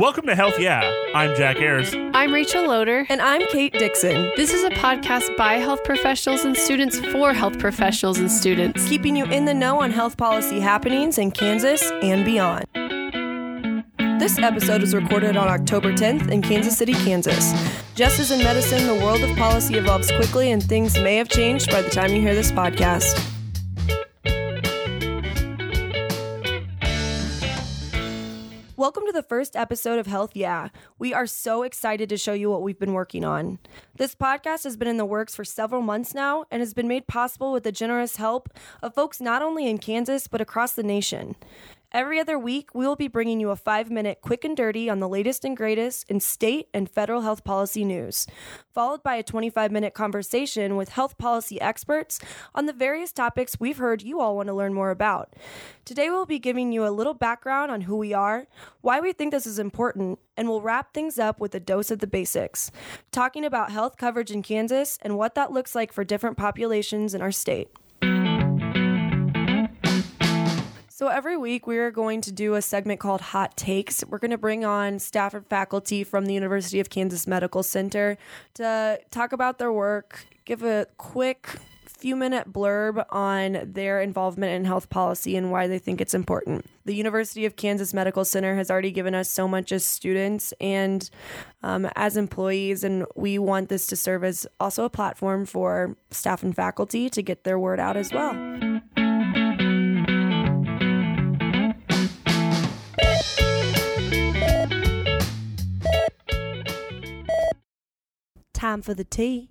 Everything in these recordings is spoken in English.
Welcome to Health Yeah. I'm Jack Ayers. I'm Rachel Loader. And I'm Kate Dixon, This is a podcast by health professionals and students for health professionals and students. keeping you in the know on health policy happenings in Kansas and beyond. This episode was recorded on October 10th in Kansas City, Kansas. Just as in medicine, the world of policy evolves quickly and things may have changed by the time you hear this podcast. Welcome to the first episode of Health Yeah. We are so excited to show you what we've been working on. This podcast has been in the works for several months now and has been made possible with the generous help of folks not only in Kansas but across the nation. Every other week, we will be bringing you a five minute quick and dirty on the latest and greatest in state and federal health policy news, followed by a 25 minute conversation with health policy experts on the various topics we've heard you all want to learn more about. Today, we'll be giving you a little background on who we are, why we think this is important, and we'll wrap things up with a dose of the basics, talking about health coverage in Kansas and what that looks like for different populations in our state. So every week we are going to do a segment called Hot Takes. We're going to bring on staff and faculty from the University of Kansas Medical Center to talk about their work, give a quick few minute blurb on their involvement in health policy and why they think it's important. The University of Kansas Medical Center has already given us so much as students and um, as employees, and we want this to serve as also a platform for staff and faculty to get their word out as well. Time for the tea.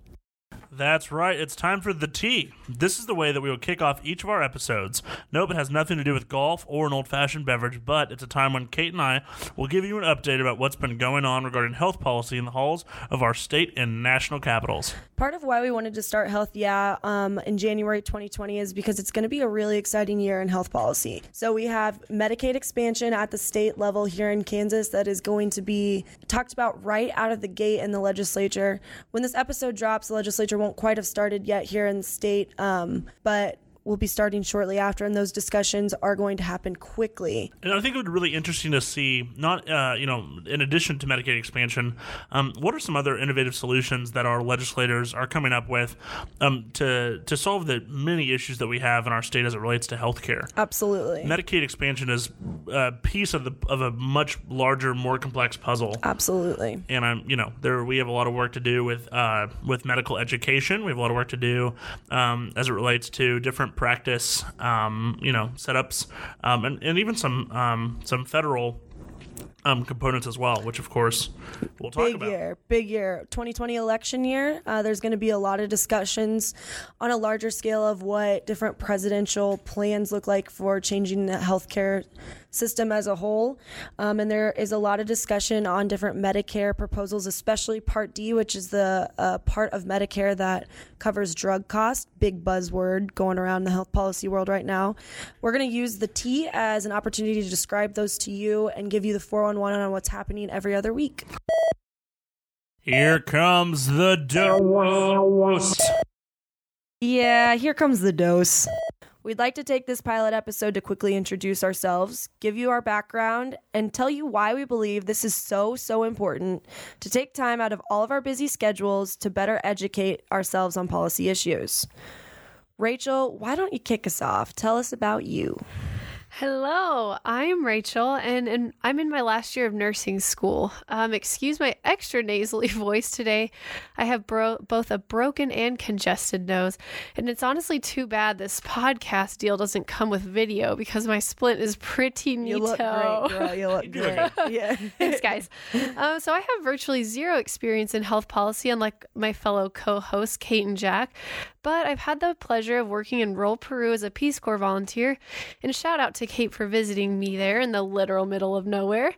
That's right. It's time for the tea. This is the way that we will kick off each of our episodes. Nope, it has nothing to do with golf or an old fashioned beverage, but it's a time when Kate and I will give you an update about what's been going on regarding health policy in the halls of our state and national capitals. Part of why we wanted to start Health Yeah um, in January 2020 is because it's going to be a really exciting year in health policy. So we have Medicaid expansion at the state level here in Kansas that is going to be talked about right out of the gate in the legislature. When this episode drops, the legislature won't quite have started yet here in the state, um, but will be starting shortly after, and those discussions are going to happen quickly. And I think it would be really interesting to see, not, uh, you know, in addition to Medicaid expansion, um, what are some other innovative solutions that our legislators are coming up with um, to, to solve the many issues that we have in our state as it relates to healthcare? Absolutely. Medicaid expansion is a piece of the of a much larger, more complex puzzle. Absolutely. And I'm, you know, there we have a lot of work to do with uh, with medical education. We have a lot of work to do um, as it relates to different practice, um, you know, setups, um, and, and even some um, some federal um, components as well, which of course we'll talk big about. year, big year. 2020 election year. Uh, there's going to be a lot of discussions on a larger scale of what different presidential plans look like for changing the healthcare system as a whole. Um, and there is a lot of discussion on different Medicare proposals, especially Part D, which is the uh, part of Medicare that covers drug costs. Big buzzword going around the health policy world right now. We're going to use the tea as an opportunity to describe those to you and give you the 411 on what's happening every other week. Here comes the dose. Yeah, here comes the dose. We'd like to take this pilot episode to quickly introduce ourselves, give you our background, and tell you why we believe this is so, so important to take time out of all of our busy schedules to better educate ourselves on policy issues. Rachel, why don't you kick us off? Tell us about you. Hello, I'm Rachel, and, and I'm in my last year of nursing school. Um, excuse my extra nasally voice today. I have bro- both a broken and congested nose, and it's honestly too bad this podcast deal doesn't come with video because my splint is pretty neato. You look great, girl. You look great. Yeah. Thanks, guys. Um, so I have virtually zero experience in health policy, unlike my fellow co-hosts Kate and Jack. But I've had the pleasure of working in rural Peru as a Peace Corps volunteer, and shout out to Kate for visiting me there in the literal middle of nowhere.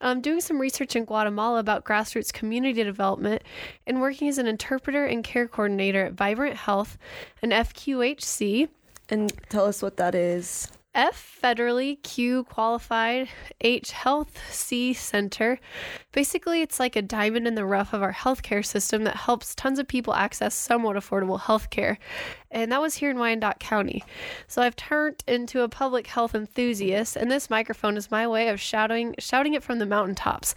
I'm doing some research in Guatemala about grassroots community development, and working as an interpreter and care coordinator at Vibrant Health, an FQHC. And tell us what that is. F federally, Q qualified, H health, C center. Basically, it's like a diamond in the rough of our healthcare system that helps tons of people access somewhat affordable healthcare. And that was here in Wyandotte County. So I've turned into a public health enthusiast, and this microphone is my way of shouting shouting it from the mountaintops.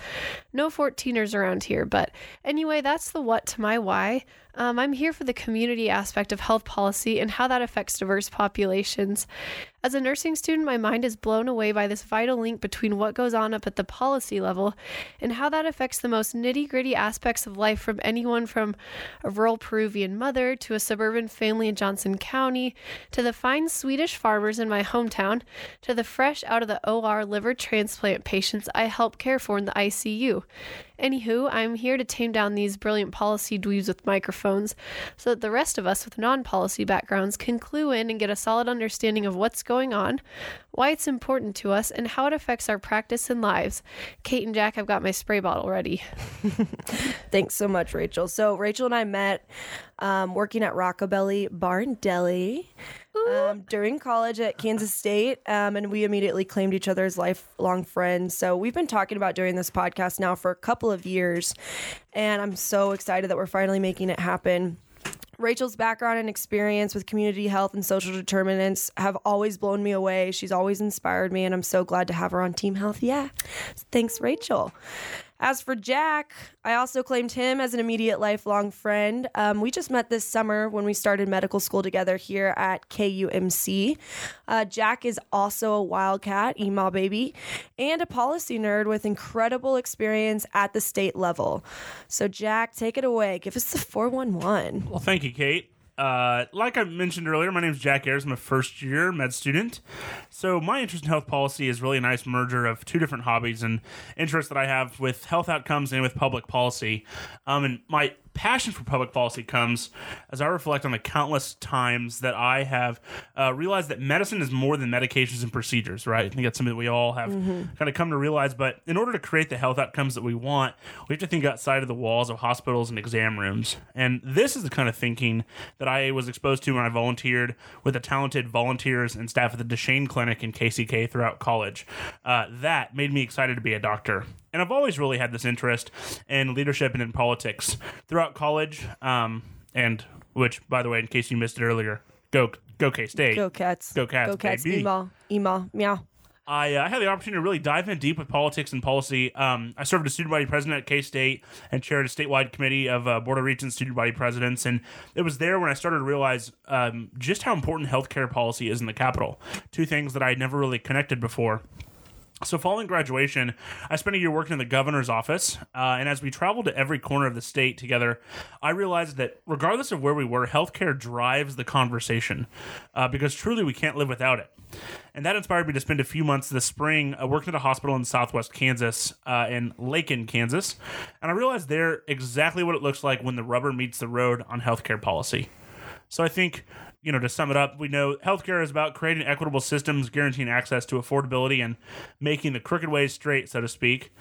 No 14ers around here, but anyway, that's the what to my why. Um, I'm here for the community aspect of health policy and how that affects diverse populations. As a nursing student, my mind is blown away by this vital link between what goes on up at the policy level and how that affects the most nitty gritty aspects of life from anyone from a rural Peruvian mother to a suburban family in Johnson County to the fine Swedish farmers in my hometown to the fresh out of the OR liver transplant patients I help care for in the ICU. Anywho, I'm here to tame down these brilliant policy dweebs with microphones so that the rest of us with non policy backgrounds can clue in and get a solid understanding of what's going on, why it's important to us, and how it affects our practice and lives. Kate and Jack, I've got my spray bottle ready. Thanks so much, Rachel. So, Rachel and I met um, working at Rockabelly Barn Deli um, during college at Kansas State, um, and we immediately claimed each other as lifelong friends. So, we've been talking about doing this podcast now for a couple of years, and I'm so excited that we're finally making it happen. Rachel's background and experience with community health and social determinants have always blown me away. She's always inspired me, and I'm so glad to have her on Team Health. Yeah. Thanks, Rachel. As for Jack, I also claimed him as an immediate lifelong friend. Um, we just met this summer when we started medical school together here at KUMC. Uh, Jack is also a wildcat, EMAW baby, and a policy nerd with incredible experience at the state level. So, Jack, take it away. Give us the 411. Well, thank you, Kate. Uh, like I mentioned earlier, my name is Jack Ayers. I'm a first year med student. So, my interest in health policy is really a nice merger of two different hobbies and interests that I have with health outcomes and with public policy. Um, and my passion for public policy comes as I reflect on the countless times that I have uh, realized that medicine is more than medications and procedures, right? I think that's something that we all have kind of come to realize. But in order to create the health outcomes that we want, we have to think outside of the walls of hospitals and exam rooms. And this is the kind of thinking that I was exposed to when I volunteered with the talented volunteers and staff at the Duchesne Clinic in KCK throughout college. Uh, that made me excited to be a doctor. And I've always really had this interest in leadership and in politics throughout college. Um, and which, by the way, in case you missed it earlier, go go K State. Go Cats. Go Cats, Go Cats. baby. EMAW. EMAW. Meow. I uh, had the opportunity to really dive in deep with politics and policy. Um, I served as student body president at K State and chaired a statewide committee of uh, Board of Regents student body presidents. And it was there when I started to realize um, just how important healthcare policy is in the capital. Two things that I had never really connected before. So, following graduation, I spent a year working in the governor's office. Uh, and as we traveled to every corner of the state together, I realized that regardless of where we were, healthcare drives the conversation uh, because truly we can't live without it. And that inspired me to spend a few months this spring uh, working at a hospital in southwest Kansas, uh, in Lakin, Kansas. And I realized there exactly what it looks like when the rubber meets the road on healthcare policy. So I think, you know, to sum it up, we know healthcare is about creating equitable systems, guaranteeing access to affordability, and making the crooked ways straight, so to speak.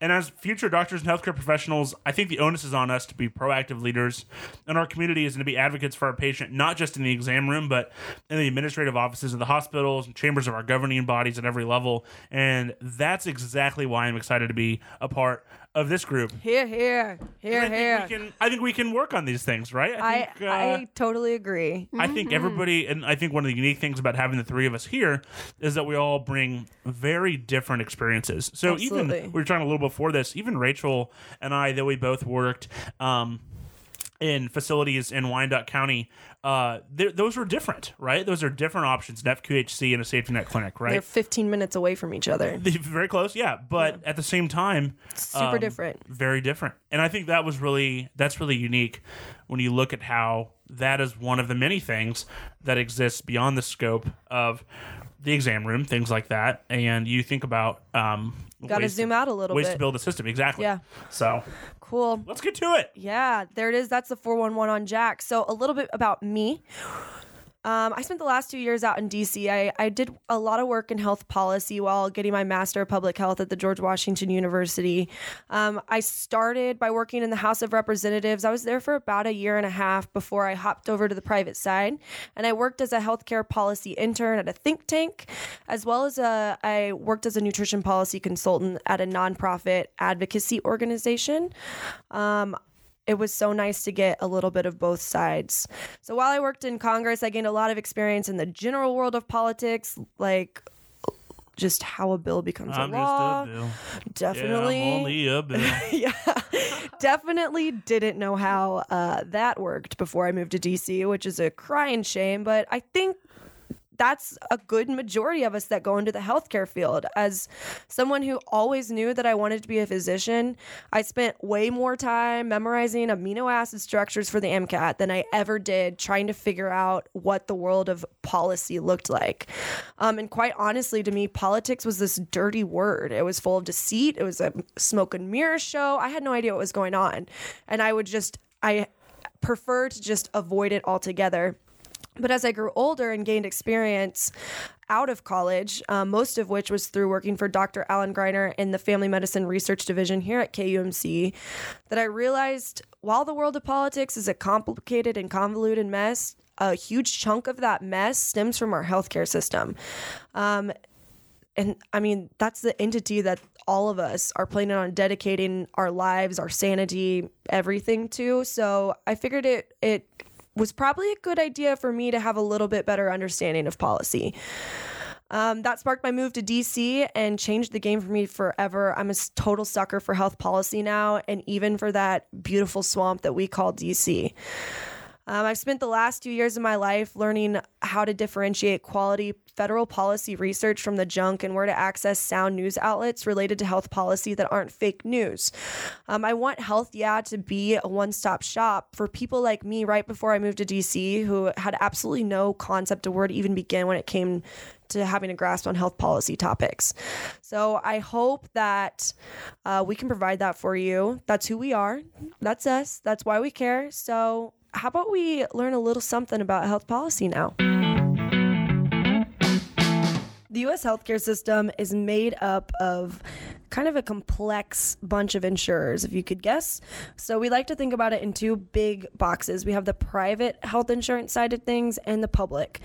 And as future doctors and healthcare professionals, I think the onus is on us to be proactive leaders in our communities and to be advocates for our patient, not just in the exam room, but in the administrative offices of the hospitals and chambers of our governing bodies at every level. And that's exactly why I'm excited to be a part of this group. Here, here. Here, I think, here. we can, I think we can work on these things, right? I, think, uh, I totally agree. I think everybody, and I think one of the unique things about having the three of us here is that we all bring very different experiences. So Absolutely. even we were talking a little before this, even Rachel and I, though we both worked um, in facilities in Wyandotte County, uh, those were different, right? Those are different options, an FQHC and a safety net clinic, right? They're 15 minutes away from each other. They're very close, yeah. But at the same time, Super um, different. very different. And I think that was really that's really unique when you look at how that is one of the many things that exists beyond the scope of the exam room, things like that. And you think about um, Got to zoom out a little ways bit. to build a system, exactly. Yeah. So Cool. let's get to it. Yeah, there it is. That's the 411 on Jack. So, a little bit about me. Um, I spent the last two years out in DC. I, I did a lot of work in health policy while getting my Master of Public Health at the George Washington University. Um, I started by working in the House of Representatives. I was there for about a year and a half before I hopped over to the private side. And I worked as a healthcare policy intern at a think tank, as well as a, I worked as a nutrition policy consultant at a nonprofit advocacy organization. Um, it was so nice to get a little bit of both sides. So while I worked in Congress, I gained a lot of experience in the general world of politics, like just how a bill becomes I'm a law. a bill. Definitely. Yeah, only a bill. yeah, definitely didn't know how uh, that worked before I moved to DC, which is a crying shame. But I think that's a good majority of us that go into the healthcare field. As someone who always knew that I wanted to be a physician, I spent way more time memorizing amino acid structures for the MCAT than I ever did trying to figure out what the world of policy looked like. Um, and quite honestly, to me, politics was this dirty word. It was full of deceit, it was a smoke and mirror show. I had no idea what was going on. And I would just, I prefer to just avoid it altogether. But as I grew older and gained experience out of college, um, most of which was through working for Dr. Allen Greiner in the Family Medicine Research Division here at KUMC, that I realized while the world of politics is a complicated and convoluted mess, a huge chunk of that mess stems from our healthcare system. Um, and I mean, that's the entity that all of us are planning on dedicating our lives, our sanity, everything to. So I figured it it was probably a good idea for me to have a little bit better understanding of policy. Um, that sparked my move to DC and changed the game for me forever. I'm a total sucker for health policy now, and even for that beautiful swamp that we call DC. Um, I've spent the last two years of my life learning how to differentiate quality federal policy research from the junk and where to access sound news outlets related to health policy that aren't fake news. Um, I want Health Yeah to be a one stop shop for people like me right before I moved to DC who had absolutely no concept of where to even begin when it came to having a grasp on health policy topics. So I hope that uh, we can provide that for you. That's who we are. That's us. That's why we care. So how about we learn a little something about health policy now? The US healthcare system is made up of kind of a complex bunch of insurers, if you could guess. So we like to think about it in two big boxes. We have the private health insurance side of things and the public.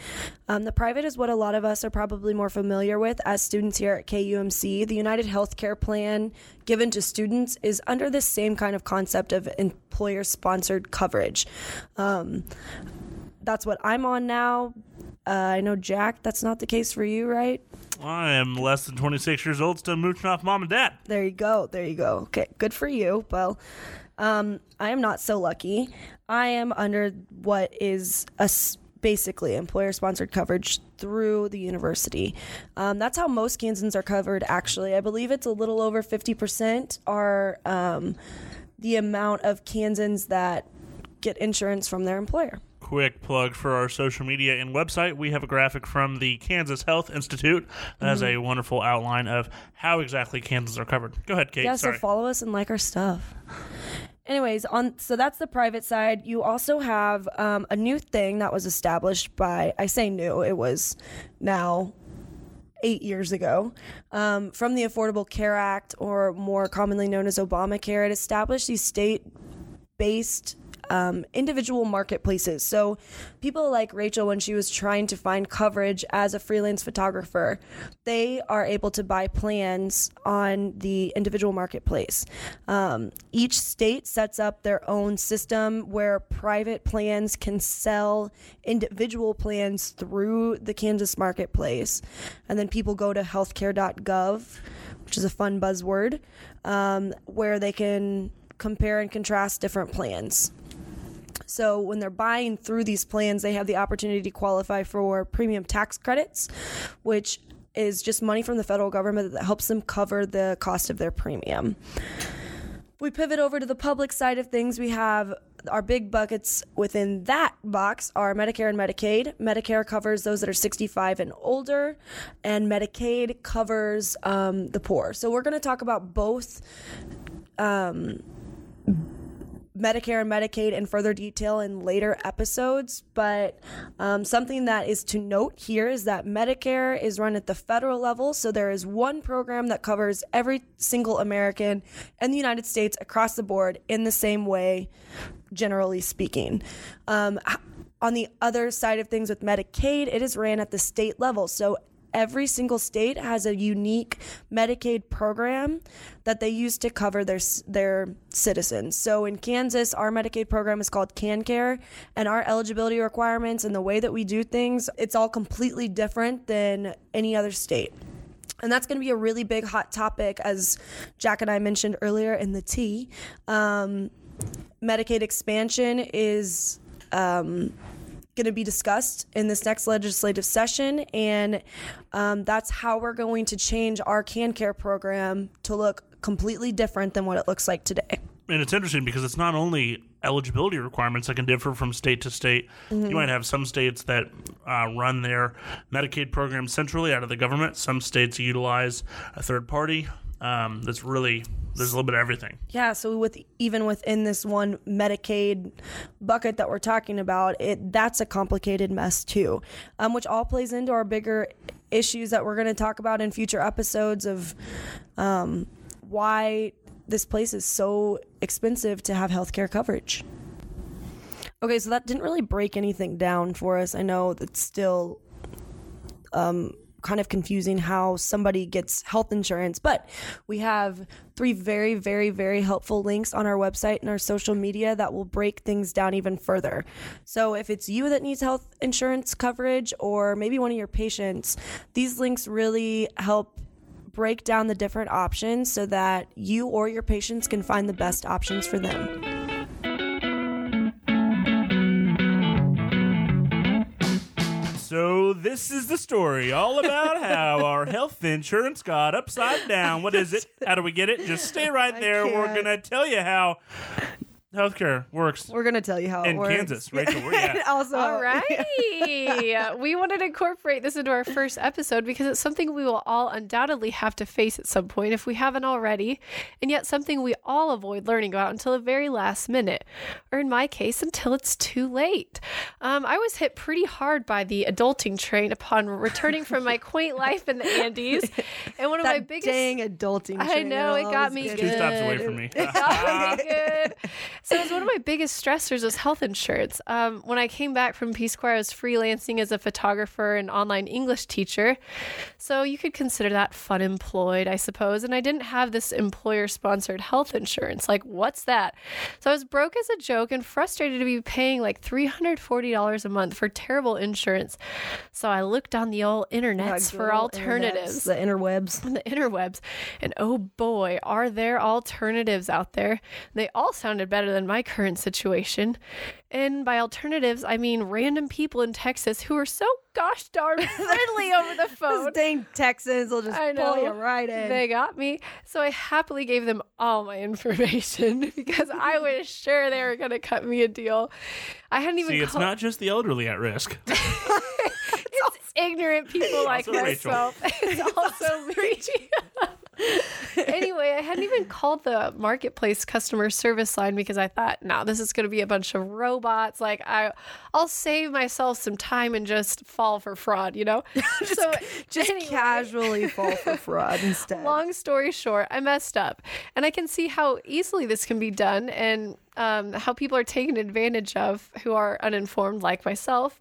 Um, the private is what a lot of us are probably more familiar with as students here at KUMC. The United Healthcare Plan given to students is under the same kind of concept of employer sponsored coverage. Um, that's what I'm on now. Uh, I know, Jack, that's not the case for you, right? I am less than 26 years old, still mooching off mom and dad. There you go. There you go. Okay, good for you. Well, um, I am not so lucky. I am under what is a s- basically employer sponsored coverage through the university. Um, that's how most Kansans are covered, actually. I believe it's a little over 50% are um, the amount of Kansans that get insurance from their employer. Quick plug for our social media and website. We have a graphic from the Kansas Health Institute that has Mm-hmm. a wonderful outline of how exactly Kansas are covered. Go ahead, Kate. Yeah, Sorry. so follow us and like our stuff. Anyways, on so that's the private side. You also have um, a new thing that was established by I say new. It was now eight years ago um, from the Affordable Care Act, or more commonly known as Obamacare. It established these state-based um, individual marketplaces. So, people like Rachel, when she was trying to find coverage as a freelance photographer, they are able to buy plans on the individual marketplace. Um, each state sets up their own system where private plans can sell individual plans through the Kansas marketplace. And then people go to healthcare.gov, which is a fun buzzword, um, where they can compare and contrast different plans. So when they're buying through these plans, they have the opportunity to qualify for premium tax credits, which is just money from the federal government that helps them cover the cost of their premium. We pivot over to the public side of things, we have our big buckets within that box are Medicare and Medicaid. Medicare covers those that are 65 and older, and Medicaid covers um, the poor. So we're going to talk about both Medicare and Medicaid in further detail in later episodes, but um, something that is to note here is that Medicare is run at the federal level, so there is one program that covers every single American in the United States across the board in the same way, generally speaking. Um, on the other side of things with Medicaid, it is ran at the state level, so every single state has a unique Medicaid program that they use to cover their their citizens. So in Kansas, our Medicaid program is called KanCare, and our eligibility requirements and the way that we do things, it's all completely different than any other state. And that's going to be a really big hot topic, as Jack and I mentioned earlier in the tea. Um, Medicaid expansion is um, going to be discussed in this next legislative session, and um, that's how we're going to change our KanCare program to look completely different than what it looks like today. And it's interesting because it's not only eligibility requirements that can differ from state to state. Mm-hmm. You might have some states that uh, run their Medicaid program centrally out of the government. Some states utilize a third party. Um, that's really there's a little bit of everything. Yeah, so with even within this one Medicaid bucket that we're talking about, it that's a complicated mess too, um, which all plays into our bigger issues that we're going to talk about in future episodes of um, why this place is so expensive to have healthcare coverage. Okay, so that didn't really break anything down for us. I know that's still um, kind of confusing how somebody gets health insurance, but we have three very, very, very helpful links on our website and our social media that will break things down even further. So if it's you that needs health insurance coverage or maybe one of your patients, these links really help break down the different options so that you or your patients can find the best options for them. This is the story all about how our health insurance got upside down. What is it? How do we get it? Just stay right there. We're gonna tell you how healthcare works. We're gonna tell you how in it works. Kansas, Rachel. Where you at? also, All right. we wanted to incorporate this into our first episode because it's something we will all undoubtedly have to face at some point if we haven't already, and yet something we all avoid learning about until the very last minute, or in my case, until it's too late. Um, I was hit pretty hard by the adulting train upon returning from my quaint life in the Andes, and one of that my biggest dang adulting. I know, it got me get Two stops away from me. It got me good. So it was one of my biggest stressors was health insurance. Um, when I came back from Peace Corps, I was freelancing as a photographer and online English teacher. So you could consider that fun employed, I suppose. And I didn't have this employer sponsored health insurance. Like, what's that? So I was broke as a joke and frustrated to be paying like $340 a month for terrible insurance. So I looked on the old internets for alternatives internets, the interwebs. the interwebs. And oh boy, are there alternatives out there. They all sounded better than my current situation. And by alternatives, I mean random people in Texas who are so gosh darn friendly over the Those phone. dang Texans will just I pull you know. right in. They got me. So I happily gave them all my information because I was sure they were going to cut me a deal. I hadn't even See, it's called- not just the elderly at risk. it's ignorant people like Also Rachel. myself. It's also me. anyway, I hadn't even called the marketplace customer service line because I thought, no, this is going to be a bunch of robots. Like I, I'll save myself some time and just fall for fraud. You know, so just anyway. casually fall for fraud instead. Long story short, I messed up. And I can see how easily this can be done and um, how people are taken advantage of who are uninformed, like myself.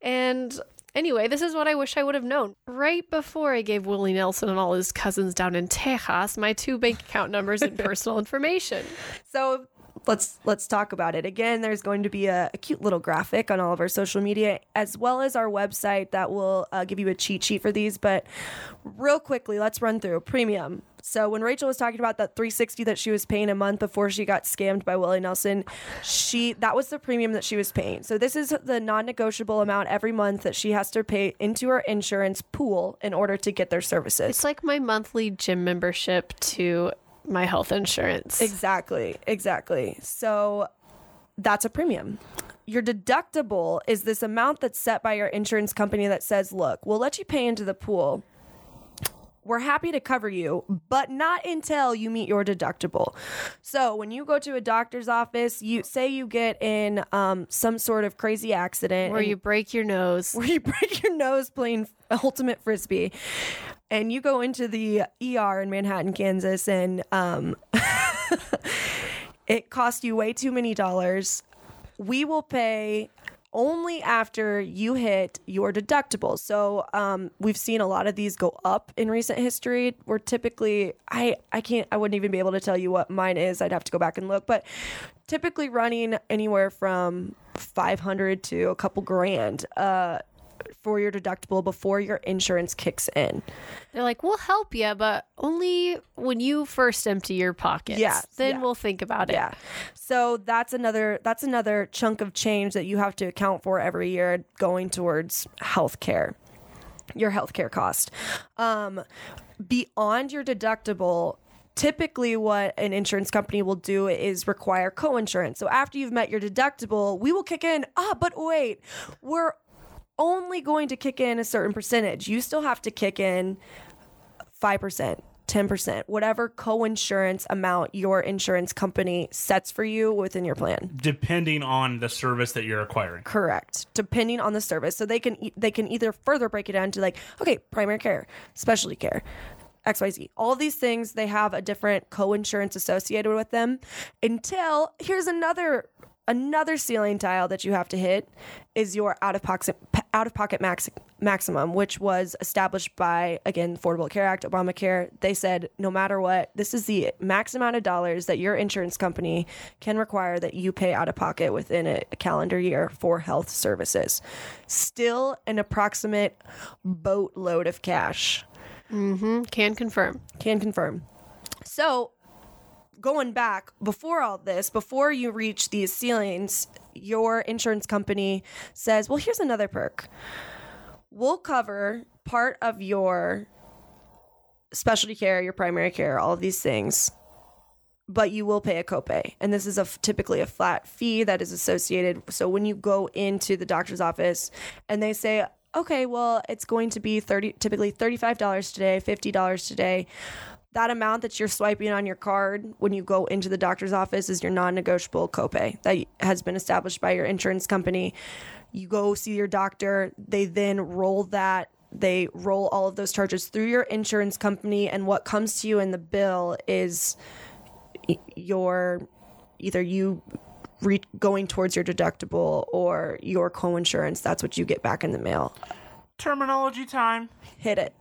And anyway, this is what I wish I would have known. Right before I gave Willie Nelson and all his cousins down in Texas my two bank account numbers and personal information. So let's let's talk about it again there's going to be a, a cute little graphic on all of our social media as well as our website that will uh, give you a cheat sheet for these but real quickly let's run through premium so when rachel was talking about that 360 that she was paying a month before she got scammed by willie nelson she that was the premium that she was paying so this is the non-negotiable amount every month that she has to pay into her insurance pool in order to get their services It's like my monthly gym membership to my health insurance. Exactly, exactly. So that's a premium. Your deductible is this amount that's set by your insurance company that says, look, we'll let you pay into the pool we're happy to cover you, but not until you meet your deductible. So when you go to a doctor's office, you say you get in um, some sort of crazy accident Where and- you break your nose. where you break your nose playing ultimate frisbee and you go into the ER in Manhattan, Kansas and um it costs you way too many dollars. We will pay only after you hit your deductible. So um, we've seen a lot of these go up in recent history. We're typically I I can't I wouldn't even be able to tell you what mine is. I'd have to go back and look, but typically running anywhere from 500 to a couple grand uh, for your deductible before your insurance kicks in. They're like, we'll help you, but only when you first empty your pockets. Yes, Then yeah. we'll think about it. Yeah. So that's another that's another chunk of change that you have to account for every year going towards healthcare. Your healthcare cost. Um beyond your deductible, typically what an insurance company will do is require co-insurance. So after you've met your deductible, we will kick in, ah, but wait, we're only going to kick in a certain percentage. You still have to kick in 5%, 10%, whatever co-insurance amount your insurance company sets for you within your plan. depending on the service that you're acquiring. Correct. Depending on the service. So they can they can either further break it down to like, okay, primary care, specialty care, XYZ. All these things they have a different co-insurance associated with them until here's another another ceiling tile that you have to hit is your out of pocket out of pocket max maximum which was established by again Affordable Care Act Obamacare they said no matter what this is the max amount of dollars that your insurance company can require that you pay out of pocket within a, a calendar year for health services still an approximate boatload of cash Mm, Can confirm. can confirm. So, going back before all this, before you reach these ceilings, your insurance company says, "Well, here's another perk. We'll cover part of your specialty care, your primary care, all of these things." But you will pay a copay, and this is a typically a flat fee that is associated. So when you go into the doctor's office, and they say, "Okay, well, it's going to be thirty, typically thirty-five dollars today, fifty dollars today," that amount that you're swiping on your card when you go into the doctor's office is your non-negotiable copay that has been established by your insurance company. You go see your doctor, they then roll that. They roll all of those charges through your insurance company. And what comes to you in the bill is your either you re- going towards your deductible or your co-insurance. That's what you get back in the mail. Terminology time. hit it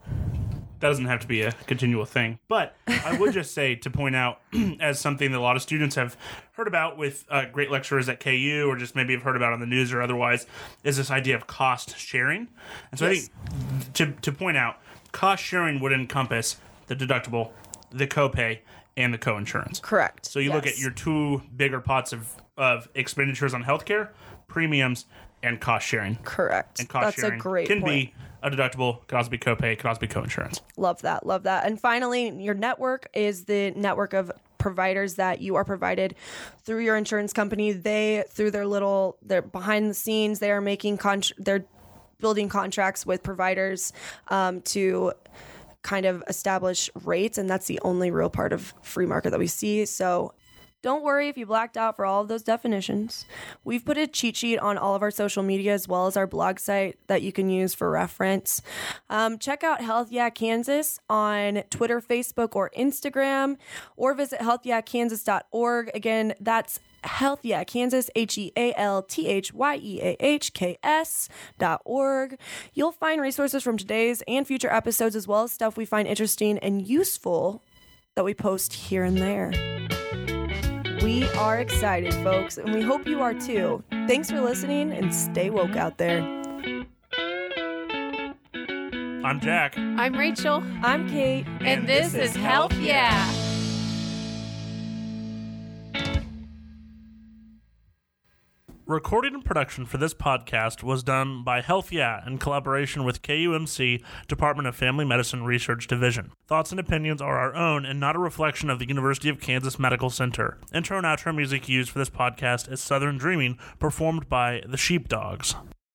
That doesn't have to be a continual thing. But I would just say to point out, as something that a lot of students have heard about with uh, great lecturers at KU, or just maybe have heard about on the news or otherwise, is this idea of cost sharing. And so Yes. I think to, to point out, cost sharing would encompass the deductible, the copay, and the co-insurance. correct So you look at your two bigger pots of, of expenditures on healthcare, premiums, and cost sharing. correct And cost that's sharing a great can point. be a deductible, could also be copay, could also be co-insurance. Love that. Love that. And finally, your network is the network of providers that you are provided through your insurance company. They through their little they're behind the scenes, they are making con- they're building contracts with providers um, to kind of establish rates and that's the only real part of free market that we see. So don't worry if you blacked out for all of those definitions. We've put a cheat sheet on all of our social media as well as our blog site that you can use for reference. Um, check out Health Yeah Kansas on Twitter, Facebook, or Instagram, or visit healthyeahkansas.org. Again, that's Health Yeah Kansas, H E A L T H Y E A H K S dot org. You'll find resources from today's and future episodes as well as stuff we find interesting and useful that we post here and there. We are excited, folks, and we hope you are too. Thanks for listening and stay woke out there. I'm Jack. I'm Rachel, I'm Kate. and, this, is Health Yeah. Recording and production for this podcast was done by Health Yeah in collaboration with KUMC Department of Family Medicine Research Division. Thoughts and opinions are our own and not a reflection of the University of Kansas Medical Center. Intro and outro music used for this podcast is Southern Dreaming, performed by the Sheepdogs.